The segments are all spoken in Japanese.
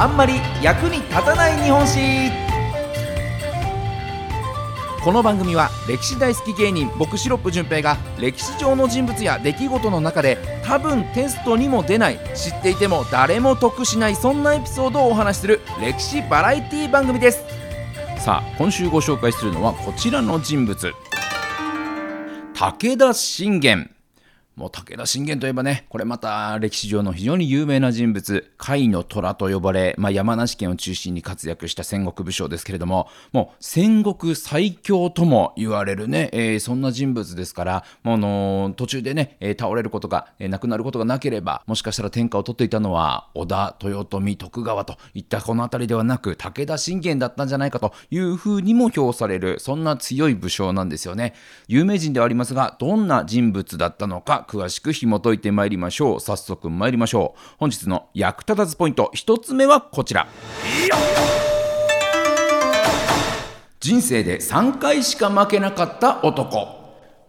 あんまり役に立たない日本史。この番組は歴史大好き芸人僕シロップ純平が歴史上の人物や出来事の中で多分テストにも出ない知っていても誰も得しないそんなエピソードをお話しする歴史バラエティ番組です。さあ今週ご紹介するのはこちらの人物。武田信玄。もう武田信玄といえばね、これまた歴史上の非常に有名な人物、甲斐の虎と呼ばれ、まあ、山梨県を中心に活躍した戦国武将ですけれども、もう戦国最強とも言われるね、えー、そんな人物ですから、もうあのー、途中でね、えー、倒れることが、え亡くなることがなければ、もしかしたら天下を取っていたのは、織田、豊臣、徳川といったこの辺りではなく、武田信玄だったんじゃないかというふうにも評される、そんな強い武将なんですよね。有名人ではありますが、どんな人物だったのか、詳しく紐解いてまいりましょう。早速参りましょう。本日の役立たずポイント。1つ目はこちら。人生で3回しか負けなかった男。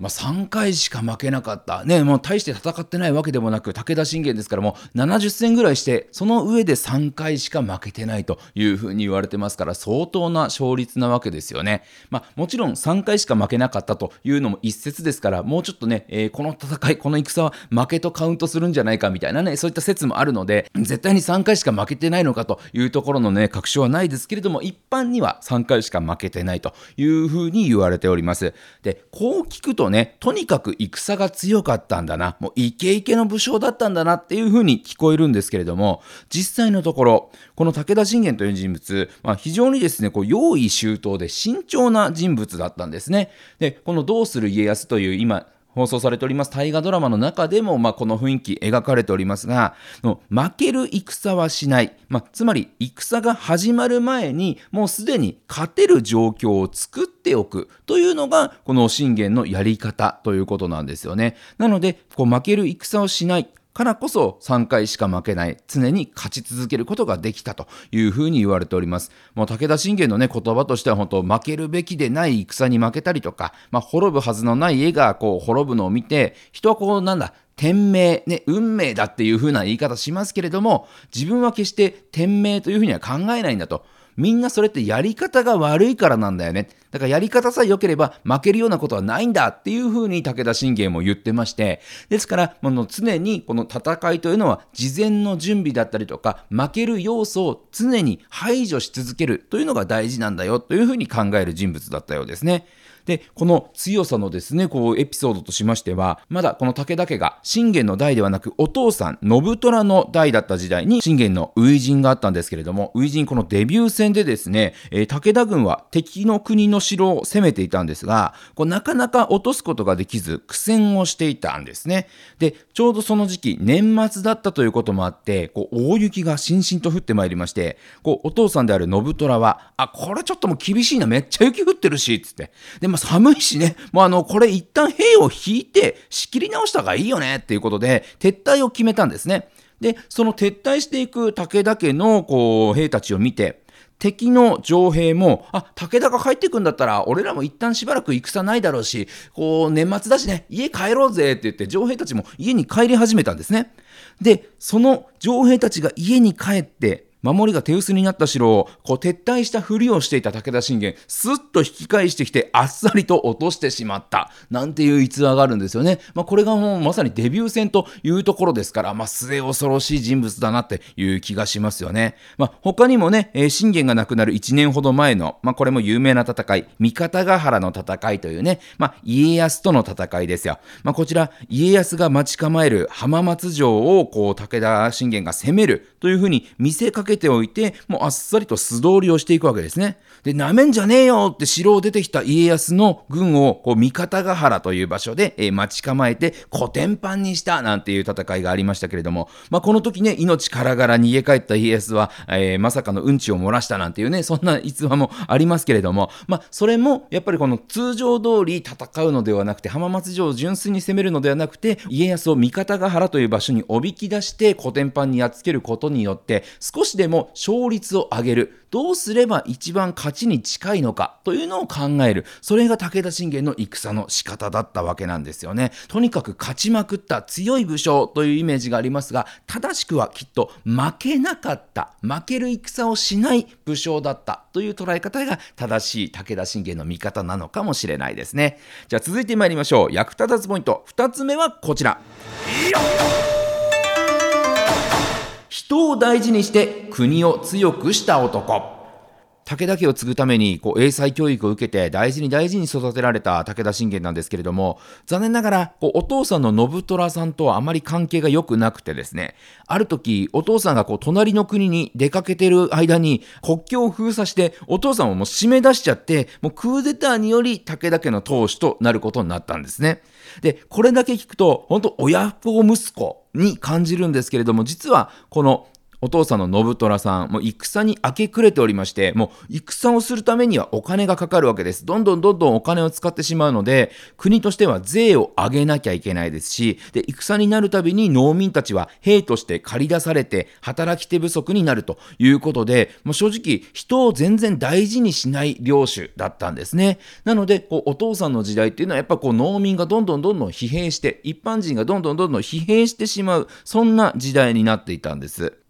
まあ、3回しか負けなかった。ね、もう大して戦ってないわけでもなく、武田信玄ですからもう70戦ぐらいして、その上で3回しか負けてないというふうに言われてますから、相当な勝率なわけですよね。まあ、もちろん3回しか負けなかったというのも一説ですから、もうちょっとね、えー、この戦い、この戦は負けとカウントするんじゃないかみたいなね、そういった説もあるので、絶対に3回しか負けてないのかというところのね、確証はないですけれども、一般には3回しか負けてないというふうに言われております。で、こう聞くとね、とにかく戦が強かったんだな、もうイケイケの武将だったんだなっていうふうに聞こえるんですけれども、実際のところ、この武田信玄という人物、まあ、非常にですね、こう用意周到で慎重な人物だったんですね。で、このどうする家康という今、放送されております大河ドラマの中でも、まあ、この雰囲気描かれておりますが、の負ける戦はしない。まあ、つまり、戦が始まる前に、もうすでに勝てる状況を作っておくというのが、この信玄のやり方ということなんですよね。なので、こう負ける戦をしない。からこそ3回しか負けない、常に勝ち続けることができたというふうに言われております。もう武田信玄のね、言葉としては本当負けるべきでない戦に負けたりとか、まあ、滅ぶはずのない絵がこう滅ぶのを見て、人はこうなんだ、天命、ね、運命だっていうふうな言い方しますけれども、自分は決して天命というふうには考えないんだと。みんなそれってやり方が悪いからなんだよね。だからやり方さえ良ければ負けるようなことはないんだっていうふうに武田信玄も言ってまして、ですから、の常にこの戦いというのは事前の準備だったりとか、負ける要素を常に排除し続けるというのが大事なんだよというふうに考える人物だったようですね。で、この強さのですね、こう、エピソードとしましては、まだこの武田家が信玄の代ではなく、お父さん、信虎の代だった時代に、信玄の初陣があったんですけれども、初陣このデビュー戦でですね、えー、武田軍は敵の国の城を攻めていたんですが、こうなかなか落とすことができず、苦戦をしていたんですね。で、ちょうどその時期、年末だったということもあって、こう、大雪がしんしんと降ってまいりまして、こう、お父さんである信虎は、あ、これちょっともう厳しいな、めっちゃ雪降ってるし、つって。で、まあ、寒いしね、もうあの、これ一旦兵を引いて仕切り直した方がいいよねっていうことで、撤退を決めたんですね。で、その撤退していく武田家のこう兵たちを見て、敵の城兵も、あ、武田が帰ってくんだったら、俺らも一旦しばらく戦ないだろうし、こう、年末だしね、家帰ろうぜって言って、城兵たちも家に帰り始めたんですね。で、その城兵たちが家に帰って、守りが手薄になった城をこう撤退したふりをしていた武田信玄、スッと引き返してきてあっさりと落としてしまった。なんていう逸話があるんですよね。まあ、これがもうまさにデビュー戦というところですから、まあ、末恐ろしい人物だなっていう気がしますよね。まあ、他にもね、えー、信玄が亡くなる1年ほど前の、まあ、これも有名な戦い、三方ヶ原の戦いというね、まあ、家康との戦いですよ。まあ、こちら、家康が待ち構える浜松城を、こう、武田信玄が攻めるというふうに見せかけけておいて、もうあっさりと素通りをしていくわけですね。で、なめんじゃねえよって城を出てきた家康の軍を、こう、三方ヶ原という場所で、えー、待ち構えて、古典版にしたなんていう戦いがありましたけれども、まあ、この時ね、命からがら逃げ帰った家康は、えー、まさかのうんちを漏らしたなんていうね、そんな逸話もありますけれども、まあ、それも、やっぱりこの通常通り戦うのではなくて、浜松城を純粋に攻めるのではなくて、家康を三方ヶ原という場所におびき出して、古典版にやっつけることによって、少しででも勝率を上げる。どうすれば一番勝ちに近いのかというのを考える。それが武田信玄の戦の仕方だったわけなんですよね。とにかく勝ちまくった強い武将というイメージがありますが、正しくはきっと負けなかった、負ける戦をしない武将だったという捉え方が正しい武田信玄の見方なのかもしれないですね。じゃあ続いて参りましょう。役立たずポイント。2つ目はこちら。人を大事にして国を強くした男。武田家を継ぐためにこう英才教育を受けて大事に大事に育てられた武田信玄なんですけれども残念ながらこうお父さんの信虎さんとはあまり関係が良くなくてですねある時お父さんがこう隣の国に出かけてる間に国境を封鎖してお父さんをもう締め出しちゃってもうクーデターにより武田家の当主となることになったんですね。でこれだけ聞くと本当親子息子に感じるんですけれども実はこのお父さんの信虎さん、もう戦に明け暮れておりまして、もう戦をするためにはお金がかかるわけです。どんどんどんどんお金を使ってしまうので、国としては税を上げなきゃいけないですし、で、戦になるたびに農民たちは兵として借り出されて働き手不足になるということで、もう正直人を全然大事にしない領主だったんですね。なので、こうお父さんの時代っていうのはやっぱこう農民がどんどんどんどん疲弊して、一般人がどんどんどんどん疲弊してしまう、そんな時代になっていたんです。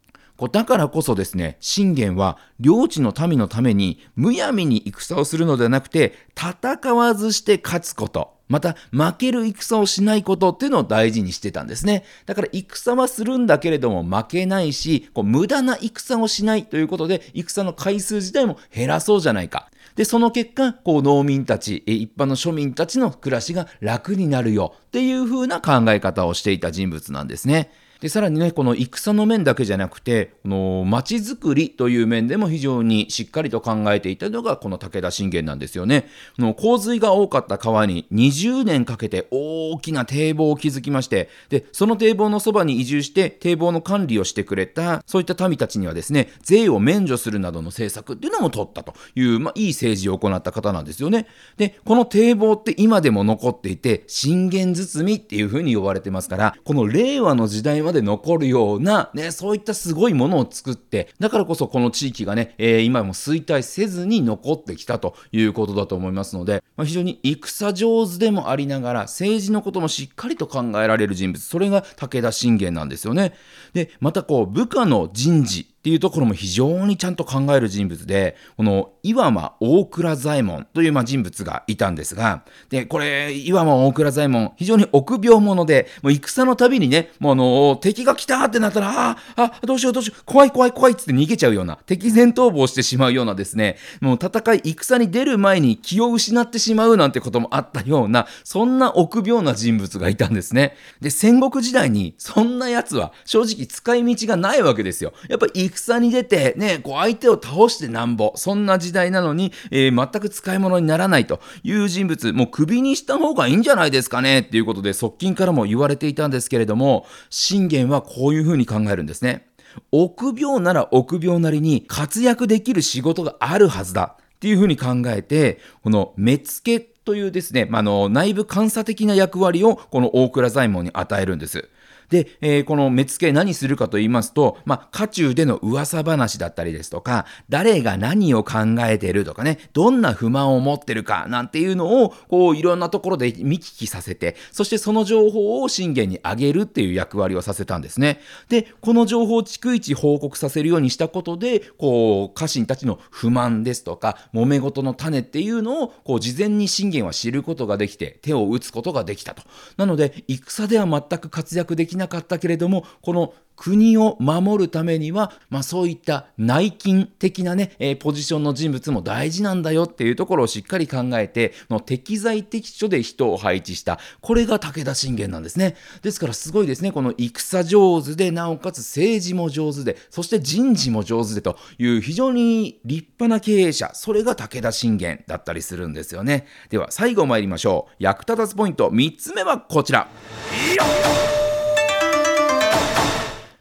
だからこそですね、信玄は領地の民のためにむやみに戦をするのではなくて、戦わずして勝つこと。また、負ける戦をしないことっていうのを大事にしてたんですね。だから、戦はするんだけれども負けないし、こう無駄な戦をしないということで、戦の回数自体も減らそうじゃないか。で、その結果、こう農民たち、一般の庶民たちの暮らしが楽になるよっていう風な考え方をしていた人物なんですね。で、さらにね、この戦の面だけじゃなくて、この街づくりという面でも非常にしっかりと考えていたのがこの武田信玄なんですよね。の洪水が多かった川に20年かけて大きな堤防を築きまして、で、その堤防のそばに移住して堤防の管理をしてくれた、そういった民たちにはですね、税を免除するなどの政策っていうのも取ったという、まあ、いい政治を行った方なんですよね。で、この堤防って今でも残っていて、信玄包っていうふうに呼ばれてますから、この令和の時代はで残るような、ね、そういったすごいものを作って、だからこそこの地域がね、えー、今も衰退せずに残ってきたということだと思いますので、まあ、非常に戦上手でもありながら、政治のこともしっかりと考えられる人物、それが武田信玄なんですよね。で、またこう、部下の人事、っていうところも非常にちゃんと考える人物で、この岩間大倉左衛門というまあ人物がいたんですが、で、これ、岩間大倉左衛門、非常に臆病者で、もう戦のたびにね、もうあの、敵が来たってなったら、ああ、どうしようどうしよう、怖い怖い怖いっつって逃げちゃうような、敵前逃亡してしまうようなですね、もう戦い、戦に出る前に気を失ってしまうなんてこともあったような、そんな臆病な人物がいたんですね。で、戦国時代に、そんな奴は正直使い道がないわけですよ。やっぱ戦に出て、ね、こう相手を倒してなんぼ、そんな時代時代なのに、えー、全く使い物にならないという人物、もう首にした方がいいんじゃないですかねっていうことで側近からも言われていたんですけれども、信玄はこういうふうに考えるんですね。臆病なら臆病なりに活躍できる仕事があるはずだっていうふうに考えて、この目付というですね、まあの内部監査的な役割をこの大倉左衛門に与えるんです。で、えー、この目付け何するかと言いますと、まあ、家中での噂話だったりですとか、誰が何を考えてるとかね、どんな不満を持ってるかなんていうのを、こう、いろんなところで見聞きさせて、そしてその情報を信玄にあげるっていう役割をさせたんですね。で、この情報を逐一報告させるようにしたことで、こう、家臣たちの不満ですとか、揉め事の種っていうのを、こう、事前に信玄は知ることができて、手を打つことができたと。なので、戦では全く活躍できなかったけれども、この国を守るためには、まあ、そういった内勤的なね、えー、ポジションの人物も大事なんだよっていうところをしっかり考えて、の適材適所で人を配置した。これが武田信玄なんですね。ですからすごいですね。この戦上手で、なおかつ政治も上手で、そして人事も上手でという非常に立派な経営者、それが武田信玄だったりするんですよね。では最後参りましょう。役立たずポイント3つ目はこちら。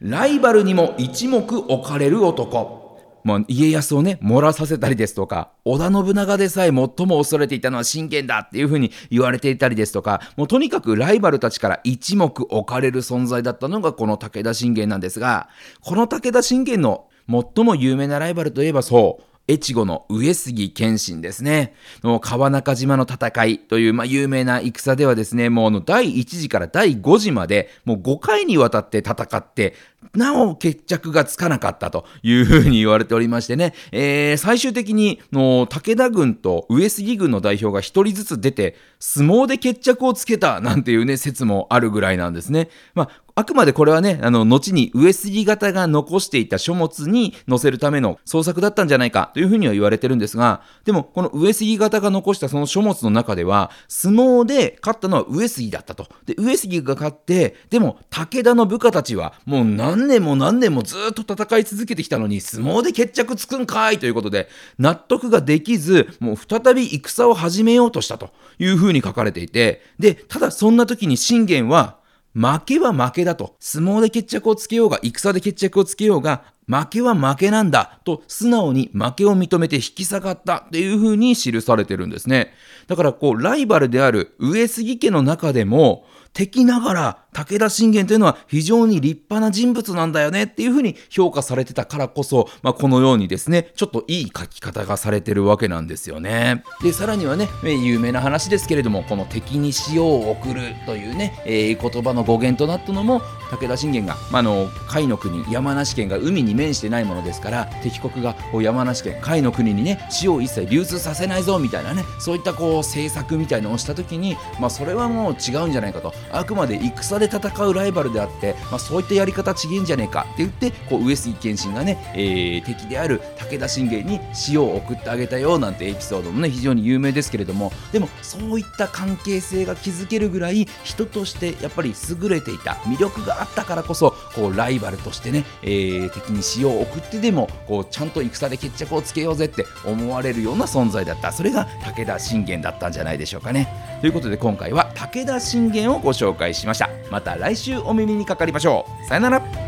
ライバルにも一目置かれる男。まあ、家康をね、漏らさせたりですとか、織田信長でさえ最も恐れていたのは信玄だっていうふうに言われていたりですとか、もうとにかくライバルたちから一目置かれる存在だったのがこの武田信玄なんですが、この武田信玄の最も有名なライバルといえばそう越後の上杉謙信ですね。の川中島の戦いという、まあ、有名な戦ではですね、もう第1次から第5次まで、もう5回にわたって戦って、なお決着がつかなかったというふうに言われておりましてね、えー、最終的にの武田軍と上杉軍の代表が1人ずつ出て、相撲で決着をつけたなんていうね、説もあるぐらいなんですね。まあ、あくまでこれはね、あの、後に上杉方が残していた書物に載せるための創作だったんじゃないかというふうには言われてるんですが、でも、この上杉方が残したその書物の中では、相撲で勝ったのは上杉だったと。で、上杉が勝って、でも、武田の部下たちは、もう何何年も何年もずっと戦い続けてきたのに、相撲で決着つくんかいということで、納得ができず、もう再び戦を始めようとしたというふうに書かれていて、で、ただそんな時に信玄は、負けは負けだと。相撲で決着をつけようが、戦で決着をつけようが、負けは負けなんだと素直に負けを認めて引き下がったっていう風に記されてるんですね。だからこう、ライバルである上杉家の中でも、敵ながら武田信玄というのは非常に立派な人物なんだよねっていうふうに評価されてたからこそ、まあ、このようにですねちょっといい書き方がされてるわけなんですよね。でさらにはね有名な話ですけれどもこの敵に塩を送るというね、えー、言葉の語源となったのも武田信玄が、まあ、の甲斐の国山梨県が海に面してないものですから敵国が山梨県甲斐の国にね塩を一切流通させないぞみたいなねそういったこう政策みたいのをした時に、まあ、それはもう違うんじゃないかと。あくまで戦で戦うライバルであって、まあ、そういったやり方ちげんじゃねえかって言ってこう上杉謙信がね、えー、敵である武田信玄に塩を送ってあげたよなんてエピソードもね非常に有名ですけれども。でもそういった関係性が築けるぐらい人としてやっぱり優れていた魅力があったからこそこうライバルとしてね、えー、敵に塩を送ってでもこうちゃんと戦で決着をつけようぜって思われるような存在だった。それが武田信玄だったんじゃないでしょうかね。ということで今回は武田信玄をご紹介しました。また来週お耳にかかりましょう。さよなら。